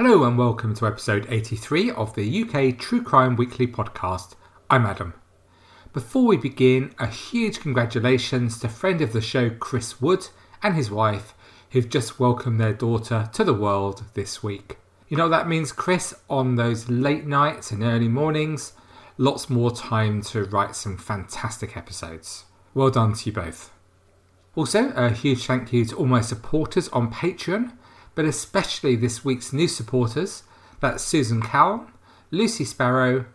Hello and welcome to episode 83 of the UK True Crime Weekly podcast. I'm Adam. Before we begin, a huge congratulations to friend of the show Chris Wood and his wife who've just welcomed their daughter to the world this week. You know what that means, Chris? On those late nights and early mornings, lots more time to write some fantastic episodes. Well done to you both. Also, a huge thank you to all my supporters on Patreon, but especially this week's new supporters that's Susan Cowell, Lucy Sparrow,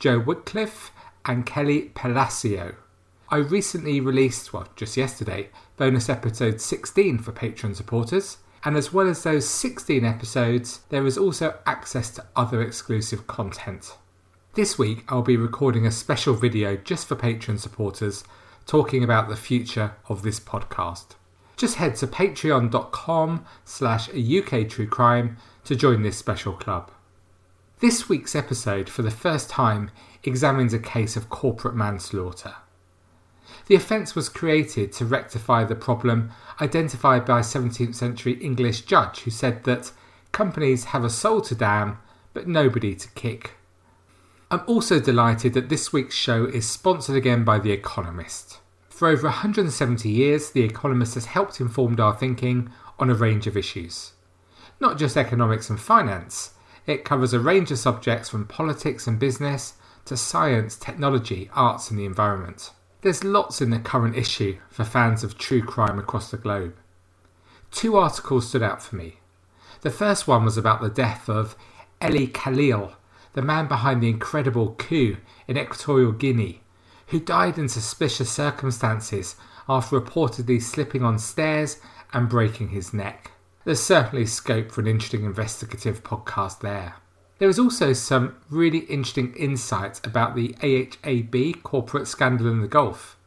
Joe Woodcliffe, and Kelly Palacio. I recently released, well, just yesterday, bonus episode 16 for Patreon supporters. And as well as those 16 episodes, there is also access to other exclusive content. This week, I'll be recording a special video just for Patreon supporters talking about the future of this podcast. Just head to patreon.com slash uktruecrime to join this special club. This week's episode, for the first time, examines a case of corporate manslaughter. The offence was created to rectify the problem identified by a 17th century English judge who said that companies have a soul to damn, but nobody to kick. I'm also delighted that this week's show is sponsored again by The Economist. For over 170 years, The Economist has helped inform our thinking on a range of issues. Not just economics and finance, it covers a range of subjects from politics and business to science, technology, arts, and the environment. There's lots in the current issue for fans of true crime across the globe. Two articles stood out for me. The first one was about the death of Ely Calil, the man behind the incredible coup in Equatorial Guinea, who died in suspicious circumstances after reportedly slipping on stairs and breaking his neck. There's certainly scope for an interesting investigative podcast there. There is also some really interesting insights about the AHAB corporate scandal in the Gulf.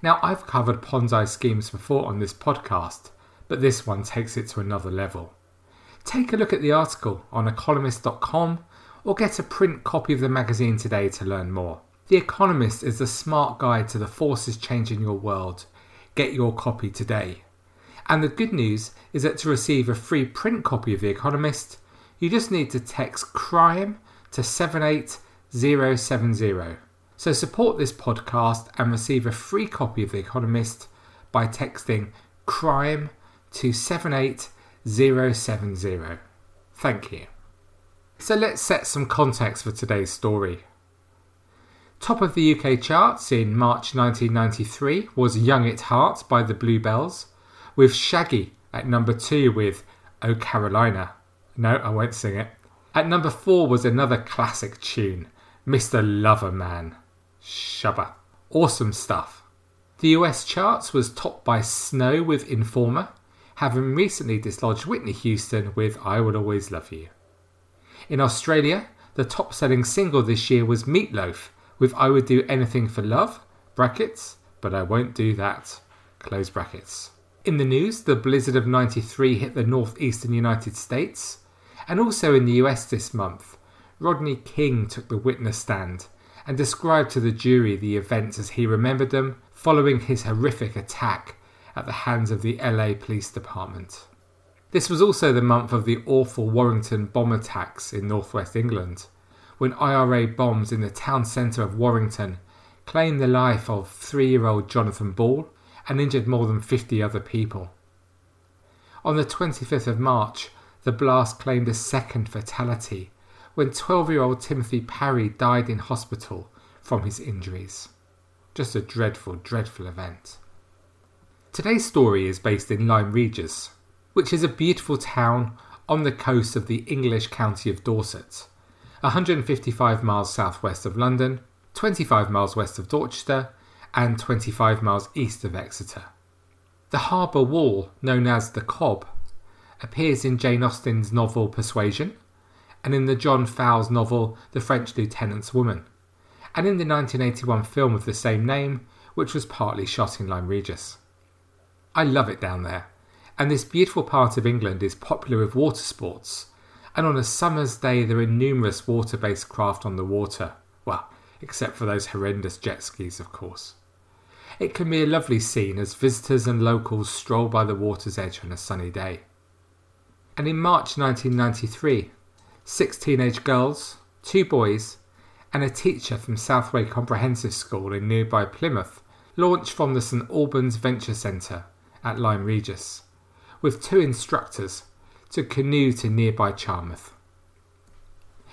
Now, I've covered Ponzi schemes before on this podcast, but this one takes it to another level. Take a look at the article on economist.com or get a print copy of the magazine today to learn more. The Economist is the smart guide to the forces changing your world. Get your copy today. And the good news is that to receive a free print copy of The Economist, you just need to text crime to 78070. So support this podcast and receive a free copy of The Economist by texting crime to 78070. Thank you. So let's set some context for today's story. Top of the UK charts in March 1993 was Young at Heart by the Bluebells, with Shaggy at number two with Oh Carolina. No, I won't sing it. At number four was another classic tune, Mr. Loverman. Shabba. Awesome stuff. The US charts was topped by Snow with Informer, having recently dislodged Whitney Houston with I Will Always Love You. In Australia, the top selling single this year was Meatloaf with I Would Do Anything for Love, brackets, but I won't do that, close brackets. In the news, the blizzard of 93 hit the northeastern United States, and also in the US this month, Rodney King took the witness stand and described to the jury the events as he remembered them following his horrific attack at the hands of the LA Police Department. This was also the month of the awful Warrington bomb attacks in northwest England, when IRA bombs in the town centre of Warrington claimed the life of three year old Jonathan Ball and injured more than 50 other people. On the 25th of March, the blast claimed a second fatality when 12 year old Timothy Parry died in hospital from his injuries. Just a dreadful, dreadful event. Today's story is based in Lyme Regis, which is a beautiful town on the coast of the English county of Dorset, 155 miles southwest of London, 25 miles west of Dorchester, and 25 miles east of Exeter. The harbour wall, known as the Cob, appears in Jane Austen's novel Persuasion, and in the John Fowles novel The French Lieutenant's Woman, and in the 1981 film of the same name, which was partly shot in Lyme Regis. I love it down there and this beautiful part of England is popular with water sports. And on a summer's day, there are numerous water based craft on the water. Well, except for those horrendous jet skis, of course. It can be a lovely scene as visitors and locals stroll by the water's edge on a sunny day. And in March 1993, six teenage girls, two boys, and a teacher from Southway Comprehensive School in nearby Plymouth launched from the St Albans Venture Centre at Lyme Regis with two instructors to canoe to nearby Charmouth.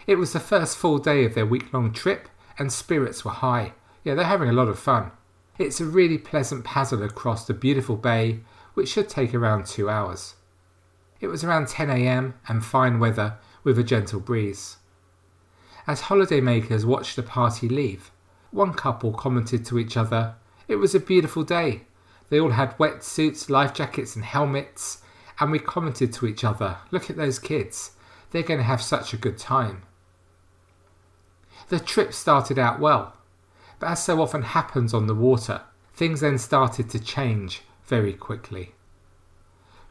It was the first full day of their week long trip, and spirits were high. Yeah, they're having a lot of fun. It's a really pleasant paddle across the beautiful bay, which should take around two hours. It was around 10am and fine weather with a gentle breeze. As holidaymakers watched the party leave, one couple commented to each other, It was a beautiful day. They all had wetsuits, life jackets, and helmets, and we commented to each other, Look at those kids, they're going to have such a good time. The trip started out well, but as so often happens on the water, things then started to change very quickly.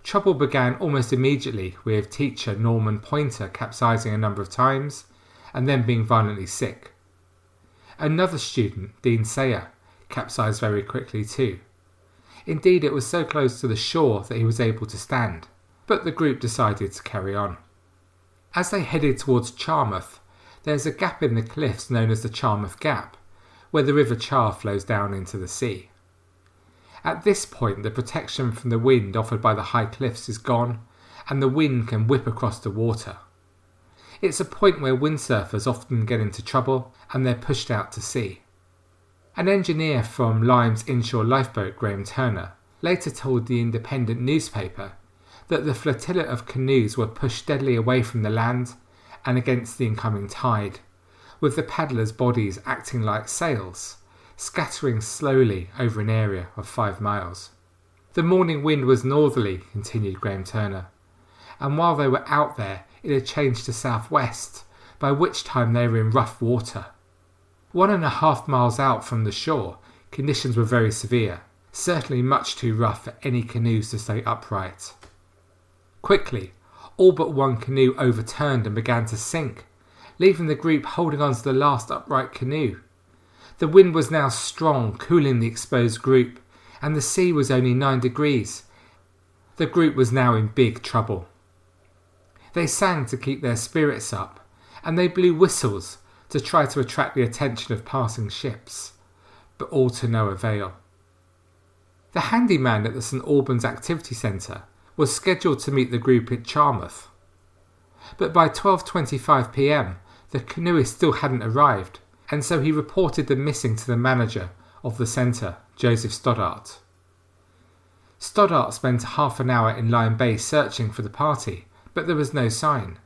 Trouble began almost immediately with teacher Norman Pointer capsizing a number of times and then being violently sick. Another student, Dean Sayer, capsized very quickly too. Indeed, it was so close to the shore that he was able to stand, but the group decided to carry on. As they headed towards Charmouth, there's a gap in the cliffs known as the Charmouth Gap, where the River Char flows down into the sea. At this point, the protection from the wind offered by the high cliffs is gone, and the wind can whip across the water. It's a point where windsurfers often get into trouble and they're pushed out to sea. An engineer from Lyme's inshore lifeboat, Graham Turner, later told the Independent newspaper that the flotilla of canoes were pushed steadily away from the land and against the incoming tide, with the paddlers' bodies acting like sails, scattering slowly over an area of five miles. The morning wind was northerly, continued Graham Turner, and while they were out there, it had changed to southwest, by which time they were in rough water. One and a half miles out from the shore, conditions were very severe, certainly much too rough for any canoes to stay upright. Quickly, all but one canoe overturned and began to sink, leaving the group holding on to the last upright canoe. The wind was now strong, cooling the exposed group, and the sea was only nine degrees. The group was now in big trouble. They sang to keep their spirits up, and they blew whistles to try to attract the attention of passing ships, but all to no avail. The handyman at the St Albans Activity Centre was scheduled to meet the group at Charmouth, but by 12:25 p.m. the canoeist still hadn't arrived, and so he reported them missing to the manager of the centre, Joseph Stoddart. Stoddart spent half an hour in Lyme Bay searching for the party, but there was no sign.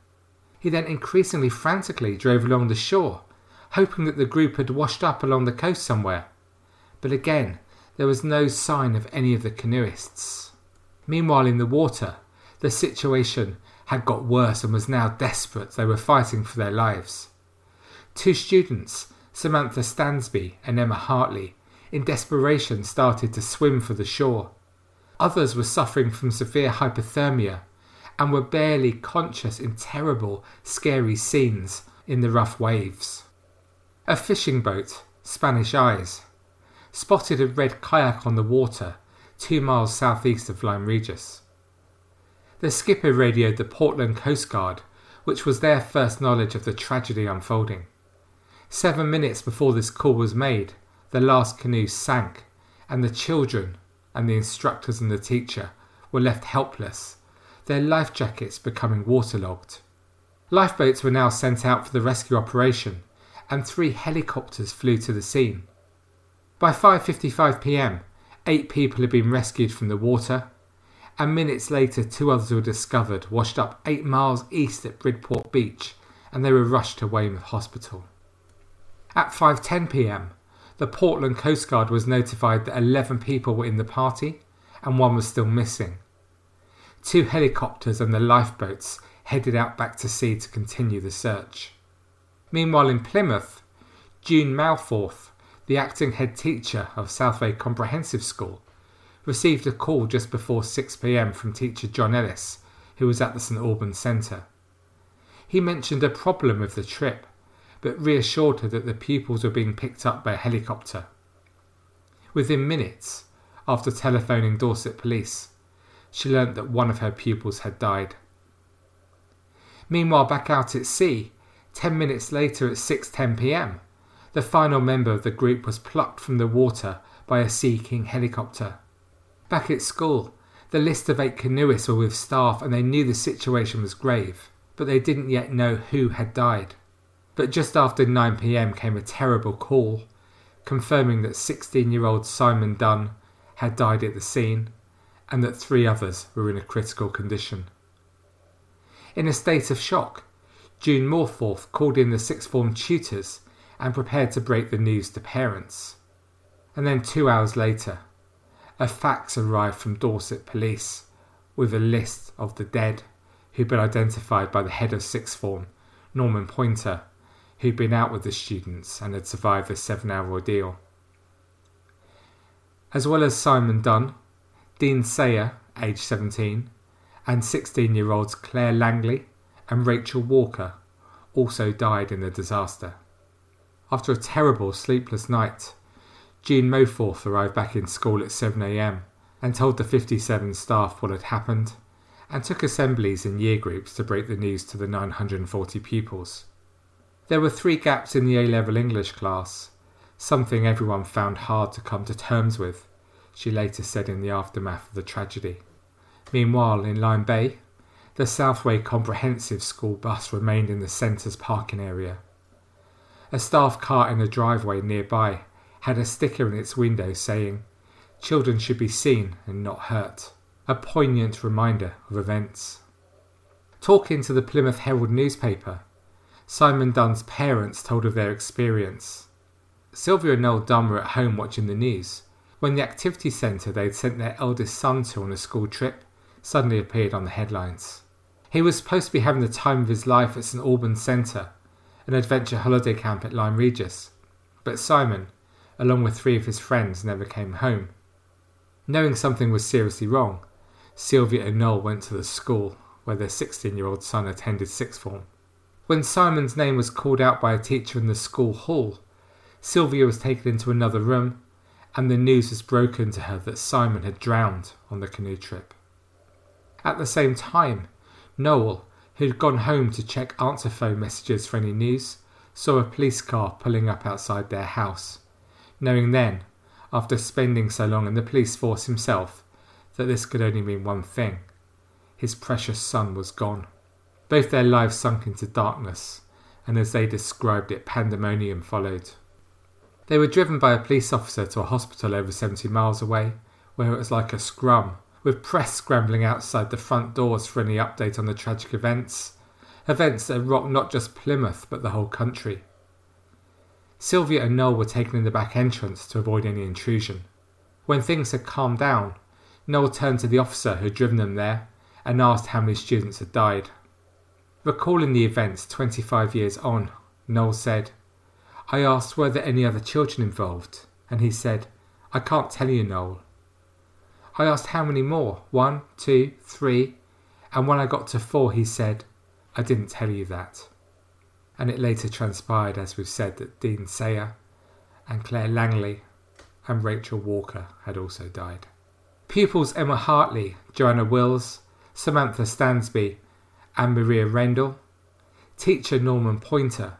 He then increasingly frantically drove along the shore, hoping that the group had washed up along the coast somewhere. But again, there was no sign of any of the canoeists. Meanwhile, in the water, the situation had got worse and was now desperate. They were fighting for their lives. Two students, Samantha Stansby and Emma Hartley, in desperation started to swim for the shore. Others were suffering from severe hypothermia and were barely conscious in terrible, scary scenes in the rough waves. A fishing boat, Spanish Eyes, spotted a red kayak on the water two miles southeast of Lyme Regis. The skipper radioed the Portland Coast Guard, which was their first knowledge of the tragedy unfolding. Seven minutes before this call was made, the last canoe sank, and the children and the instructors and the teacher were left helpless their life jackets becoming waterlogged. Lifeboats were now sent out for the rescue operation, and three helicopters flew to the scene. By 5:55 p.m., 8 people had been rescued from the water, and minutes later two others were discovered washed up 8 miles east at Bridport Beach and they were rushed to Weymouth Hospital. At 5:10 p.m., the Portland Coast Guard was notified that 11 people were in the party and one was still missing. Two helicopters and the lifeboats headed out back to sea to continue the search. Meanwhile, in Plymouth, June Malforth, the acting head teacher of Southway Comprehensive School, received a call just before 6 pm from teacher John Ellis, who was at the St Albans Centre. He mentioned a problem with the trip, but reassured her that the pupils were being picked up by a helicopter. Within minutes, after telephoning Dorset police, she learnt that one of her pupils had died. Meanwhile, back out at sea, 10 minutes later at 6:10 p.m., the final member of the group was plucked from the water by a Sea King helicopter. Back at school, the list of eight canoeists were with staff and they knew the situation was grave, but they didn't yet know who had died. But just after 9 pm came a terrible call, confirming that 16 year old Simon Dunn had died at the scene and that three others were in a critical condition. In a state of shock, June Moorforth called in the sixth form tutors and prepared to break the news to parents. And then two hours later, a fax arrived from Dorset Police with a list of the dead who'd been identified by the head of sixth form, Norman Pointer, who'd been out with the students and had survived the seven hour ordeal. As well as Simon Dunn, Dean Sayer, aged 17, and 16 year olds Claire Langley and Rachel Walker also died in the disaster. After a terrible sleepless night, Jean Moforth arrived back in school at 7am and told the 57 staff what had happened and took assemblies in year groups to break the news to the 940 pupils. There were three gaps in the A level English class, something everyone found hard to come to terms with, she later said in the aftermath of the tragedy. Meanwhile, in Lyme Bay, the Southway Comprehensive School bus remained in the centre's parking area. A staff car in a driveway nearby had a sticker in its window saying, Children should be seen and not hurt. A poignant reminder of events. Talking to the Plymouth Herald newspaper, Simon Dunn's parents told of their experience. Sylvia and Noel Dunn were at home watching the news when the activity centre they'd sent their eldest son to on a school trip suddenly appeared on the headlines. He was supposed to be having the time of his life at St Albans Centre, an adventure holiday camp at Lyme Regis, but Simon, along with three of his friends, never came home. Knowing something was seriously wrong, Sylvia and Noel went to the school where their 16 year old son attended sixth form. When Simon's name was called out by a teacher in the school hall, Sylvia was taken into another room and the news was broken to her that Simon had drowned on the canoe trip. At the same time, Noel, who had gone home to check answer phone messages for any news, saw a police car pulling up outside their house knowing then, after spending so long in the police force himself, that this could only mean one thing his precious son was gone. Both their lives sunk into darkness, and as they described it, pandemonium followed. They were driven by a police officer to a hospital over 70 miles away, where it was like a scrum, with press scrambling outside the front doors for any update on the tragic events. Events that rocked not just Plymouth, but the whole country. Sylvia and Noel were taken in the back entrance to avoid any intrusion. When things had calmed down, Noel turned to the officer who had driven them there and asked how many students had died. Recalling the events 25 years on, Noel said, I asked were there any other children involved, and he said, I can't tell you, Noel. I asked how many more, one, two, three, and when I got to four, he said, I didn't tell you that and it later transpired, as we've said, that Dean Sayer and Claire Langley and Rachel Walker had also died. Pupils Emma Hartley, Joanna Wills, Samantha Stansby, and Maria Rendell, teacher Norman Pointer,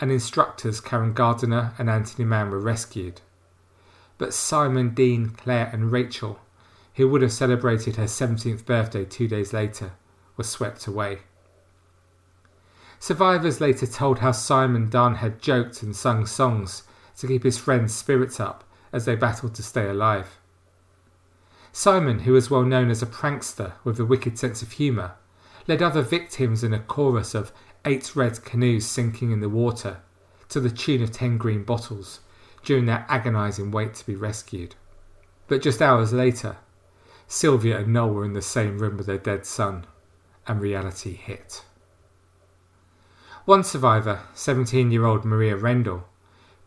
and instructors Karen Gardiner and Anthony Mann were rescued. But Simon, Dean, Claire, and Rachel, who would have celebrated her 17th birthday two days later, were swept away. Survivors later told how Simon Dunn had joked and sung songs to keep his friends' spirits up as they battled to stay alive. Simon, who was well known as a prankster with a wicked sense of humour, led other victims in a chorus of eight red canoes sinking in the water to the tune of ten green bottles during their agonising wait to be rescued. But just hours later, Sylvia and Noel were in the same room with their dead son, and reality hit. One survivor, 17 year old Maria Rendell,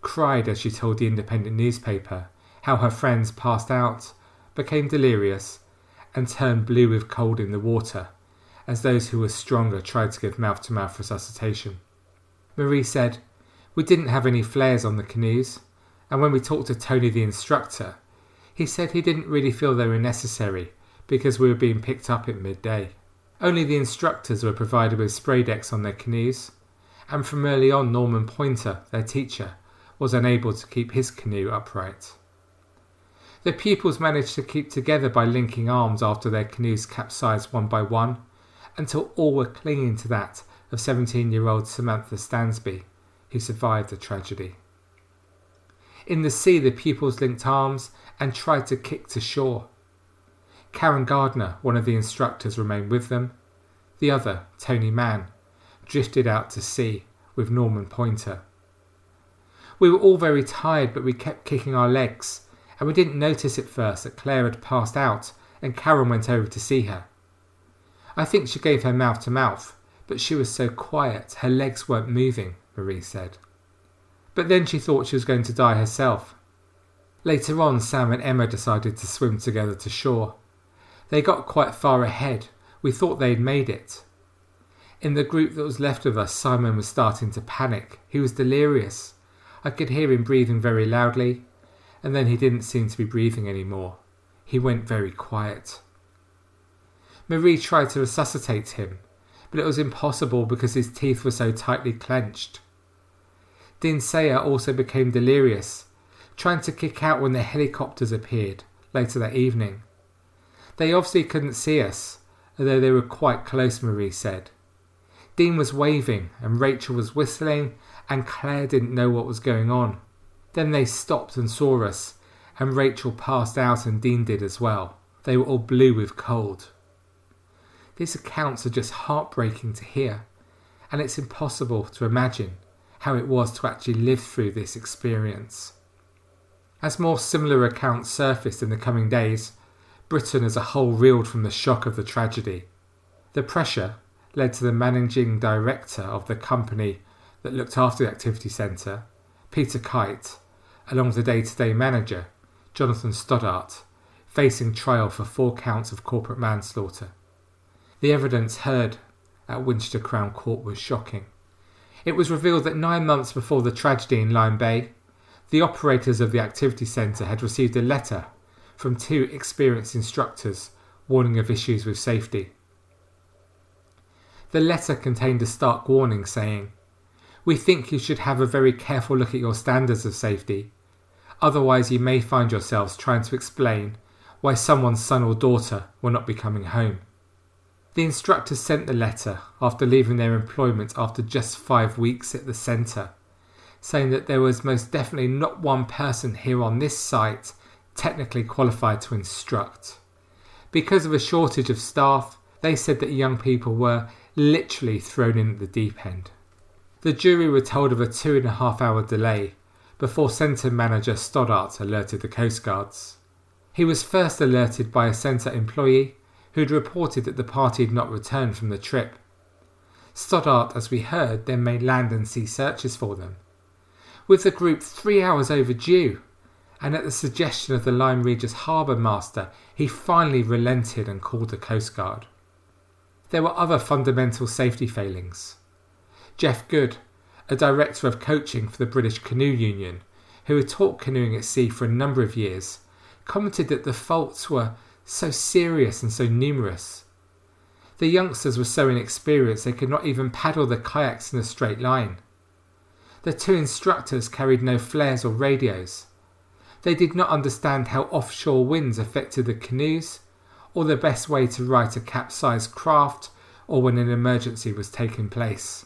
cried as she told the independent newspaper how her friends passed out, became delirious, and turned blue with cold in the water as those who were stronger tried to give mouth to mouth resuscitation. Marie said, We didn't have any flares on the canoes, and when we talked to Tony the instructor, he said he didn't really feel they were necessary because we were being picked up at midday. Only the instructors were provided with spray decks on their canoes, and from early on Norman Pointer, their teacher, was unable to keep his canoe upright. The pupils managed to keep together by linking arms after their canoes capsized one by one, until all were clinging to that of 17 year old Samantha Stansby, who survived the tragedy. In the sea, the pupils linked arms and tried to kick to shore. Karen Gardner, one of the instructors, remained with them. The other, Tony Mann, drifted out to sea with Norman Pointer. We were all very tired, but we kept kicking our legs, and we didn't notice at first that Claire had passed out and Karen went over to see her. I think she gave her mouth to mouth, but she was so quiet her legs weren't moving, Marie said. But then she thought she was going to die herself. Later on, Sam and Emma decided to swim together to shore. They got quite far ahead. We thought they'd made it, in the group that was left of us, Simon was starting to panic. He was delirious. I could hear him breathing very loudly, and then he didn't seem to be breathing any more. He went very quiet. Marie tried to resuscitate him, but it was impossible because his teeth were so tightly clenched. Dean Sayer also became delirious, trying to kick out when the helicopters appeared later that evening. They obviously couldn't see us, although they were quite close, Marie said. Dean was waving and Rachel was whistling, and Claire didn't know what was going on. Then they stopped and saw us, and Rachel passed out and Dean did as well. They were all blue with cold. These accounts are just heartbreaking to hear, and it's impossible to imagine how it was to actually live through this experience. As more similar accounts surfaced in the coming days, Britain as a whole reeled from the shock of the tragedy. The pressure led to the managing director of the company that looked after the activity centre, Peter Kite, along with the day to day manager, Jonathan Stoddart, facing trial for four counts of corporate manslaughter. The evidence heard at Winchester Crown Court was shocking. It was revealed that nine months before the tragedy in Lyme Bay, the operators of the activity centre had received a letter from two experienced instructors warning of issues with safety. The letter contained a stark warning saying, We think you should have a very careful look at your standards of safety. Otherwise, you may find yourselves trying to explain why someone's son or daughter will not be coming home. The instructors sent the letter after leaving their employment after just five weeks at the centre, saying that there was most definitely not one person here on this site technically qualified to instruct. Because of a shortage of staff, they said that young people were literally thrown in at the deep end. The jury were told of a two and a half hour delay before centre manager Stoddart alerted the coastguards. He was first alerted by a centre employee who'd reported that the party had not returned from the trip. Stoddart, as we heard, then made land and sea searches for them. With the group three hours overdue, and at the suggestion of the Lyme Regis harbour master, he finally relented and called the coastguard there were other fundamental safety failings. Jeff Good, a director of coaching for the British Canoe Union, who had taught canoeing at sea for a number of years, commented that the faults were so serious and so numerous. The youngsters were so inexperienced they could not even paddle the kayaks in a straight line. The two instructors carried no flares or radios. They did not understand how offshore winds affected the canoes, or the best way to right a capsized craft, or when an emergency was taking place.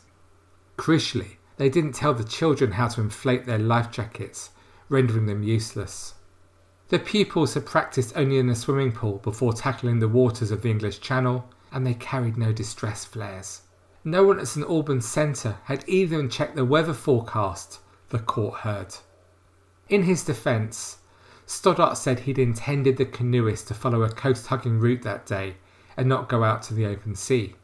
Crucially, they didn't tell the children how to inflate their life jackets, rendering them useless. The pupils had practiced only in the swimming pool before tackling the waters of the English Channel, and they carried no distress flares. No one at St Albans Centre had even checked the weather forecast, the court heard. In his defence, Stoddart said he'd intended the canoeists to follow a coast hugging route that day and not go out to the open sea.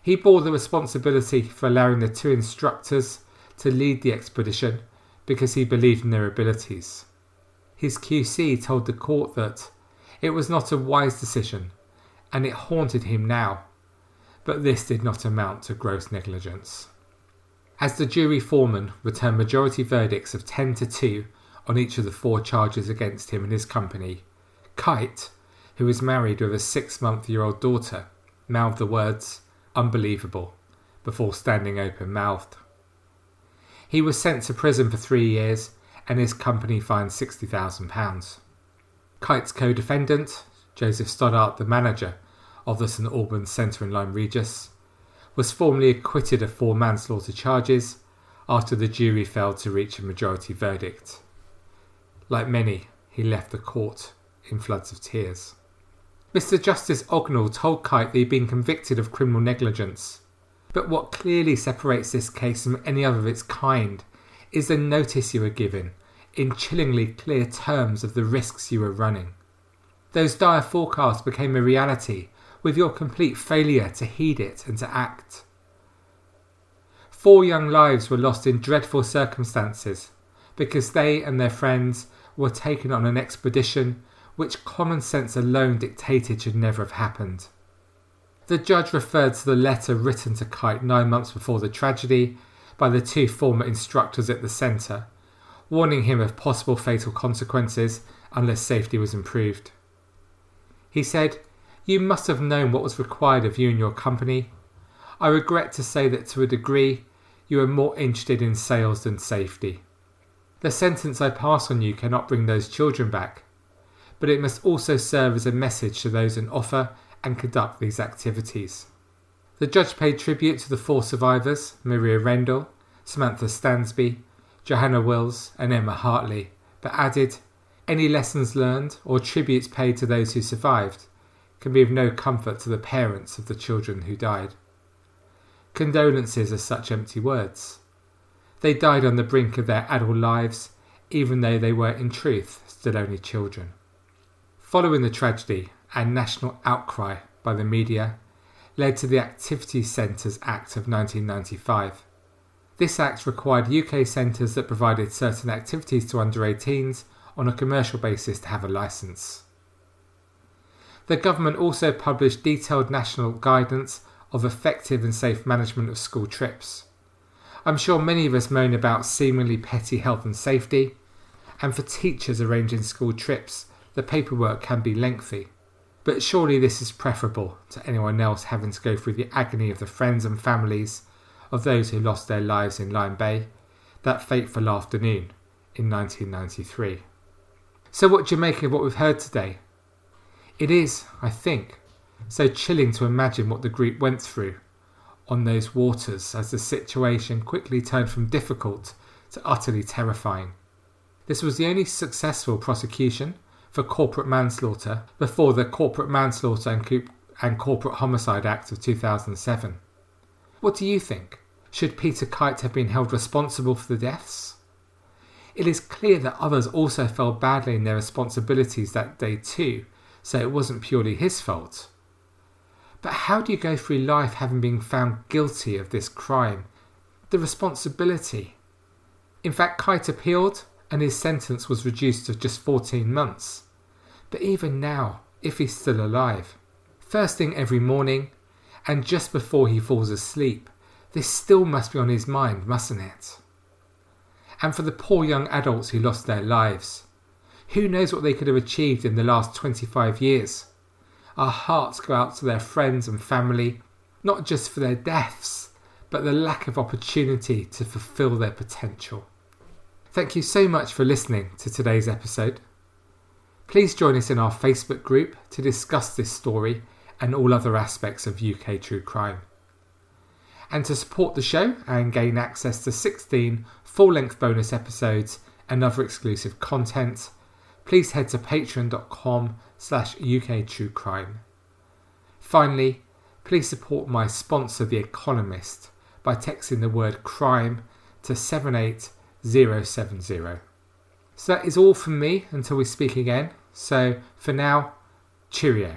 He bore the responsibility for allowing the two instructors to lead the expedition because he believed in their abilities. His QC told the court that it was not a wise decision and it haunted him now but this did not amount to gross negligence. As the jury foreman returned majority verdicts of 10 to 2 on each of the four charges against him and his company, Kite, who was married with a six month year old daughter, mouthed the words, unbelievable, before standing open mouthed. He was sent to prison for three years and his company fined £60,000. Kite's co defendant, Joseph Stoddart, the manager, of the St Albans Centre in Lyme Regis, was formally acquitted of four manslaughter charges after the jury failed to reach a majority verdict. Like many, he left the court in floods of tears. Mr. Justice Ognall told Kite that he'd been convicted of criminal negligence. But what clearly separates this case from any other of its kind is the notice you were given in chillingly clear terms of the risks you were running. Those dire forecasts became a reality with your complete failure to heed it and to act. Four young lives were lost in dreadful circumstances because they and their friends were taken on an expedition which common sense alone dictated should never have happened. The judge referred to the letter written to Kite nine months before the tragedy by the two former instructors at the centre, warning him of possible fatal consequences unless safety was improved. He said, you must have known what was required of you and your company. I regret to say that to a degree you are more interested in sales than safety. The sentence I pass on you cannot bring those children back, but it must also serve as a message to those in offer and conduct these activities. The judge paid tribute to the four survivors Maria Rendell, Samantha Stansby, Johanna Wills, and Emma Hartley, but added, Any lessons learned or tributes paid to those who survived can be of no comfort to the parents of the children who died. Condolences are such empty words. They died on the brink of their adult lives, even though they were in truth still only children. Following the tragedy and national outcry by the media led to the Activity Centres Act of 1995. This act required UK centres that provided certain activities to under 18s on a commercial basis to have a licence. The government also published detailed national guidance of effective and safe management of school trips. I'm sure many of us moan about seemingly petty health and safety, and for teachers arranging school trips, the paperwork can be lengthy. But surely this is preferable to anyone else having to go through the agony of the friends and families of those who lost their lives in Lyme Bay that fateful afternoon in 1993. So, what do you make of what we've heard today? It is, I think, so chilling to imagine what the group went through on those waters as the situation quickly turned from difficult to utterly terrifying. This was the only successful prosecution for corporate manslaughter before the Corporate Manslaughter and, and Corporate Homicide Act of 2007. What do you think? Should Peter Kite have been held responsible for the deaths? It is clear that others also fell badly in their responsibilities that day too, so it wasn't purely his fault. But how do you go through life having been found guilty of this crime? The responsibility. In fact, Kite appealed and his sentence was reduced to just 14 months. But even now, if he's still alive, first thing every morning and just before he falls asleep, this still must be on his mind, mustn't it? And for the poor young adults who lost their lives, who knows what they could have achieved in the last 25 years? Our hearts go out to their friends and family, not just for their deaths, but the lack of opportunity to fulfill their potential. Thank you so much for listening to today's episode. Please join us in our Facebook group to discuss this story and all other aspects of UK true crime. And to support the show and gain access to 16 full length bonus episodes and other exclusive content, please head to patreon.com slash UK True Crime. Finally, please support my sponsor, The Economist, by texting the word crime to 78070. So that is all from me until we speak again. So for now, cheerio.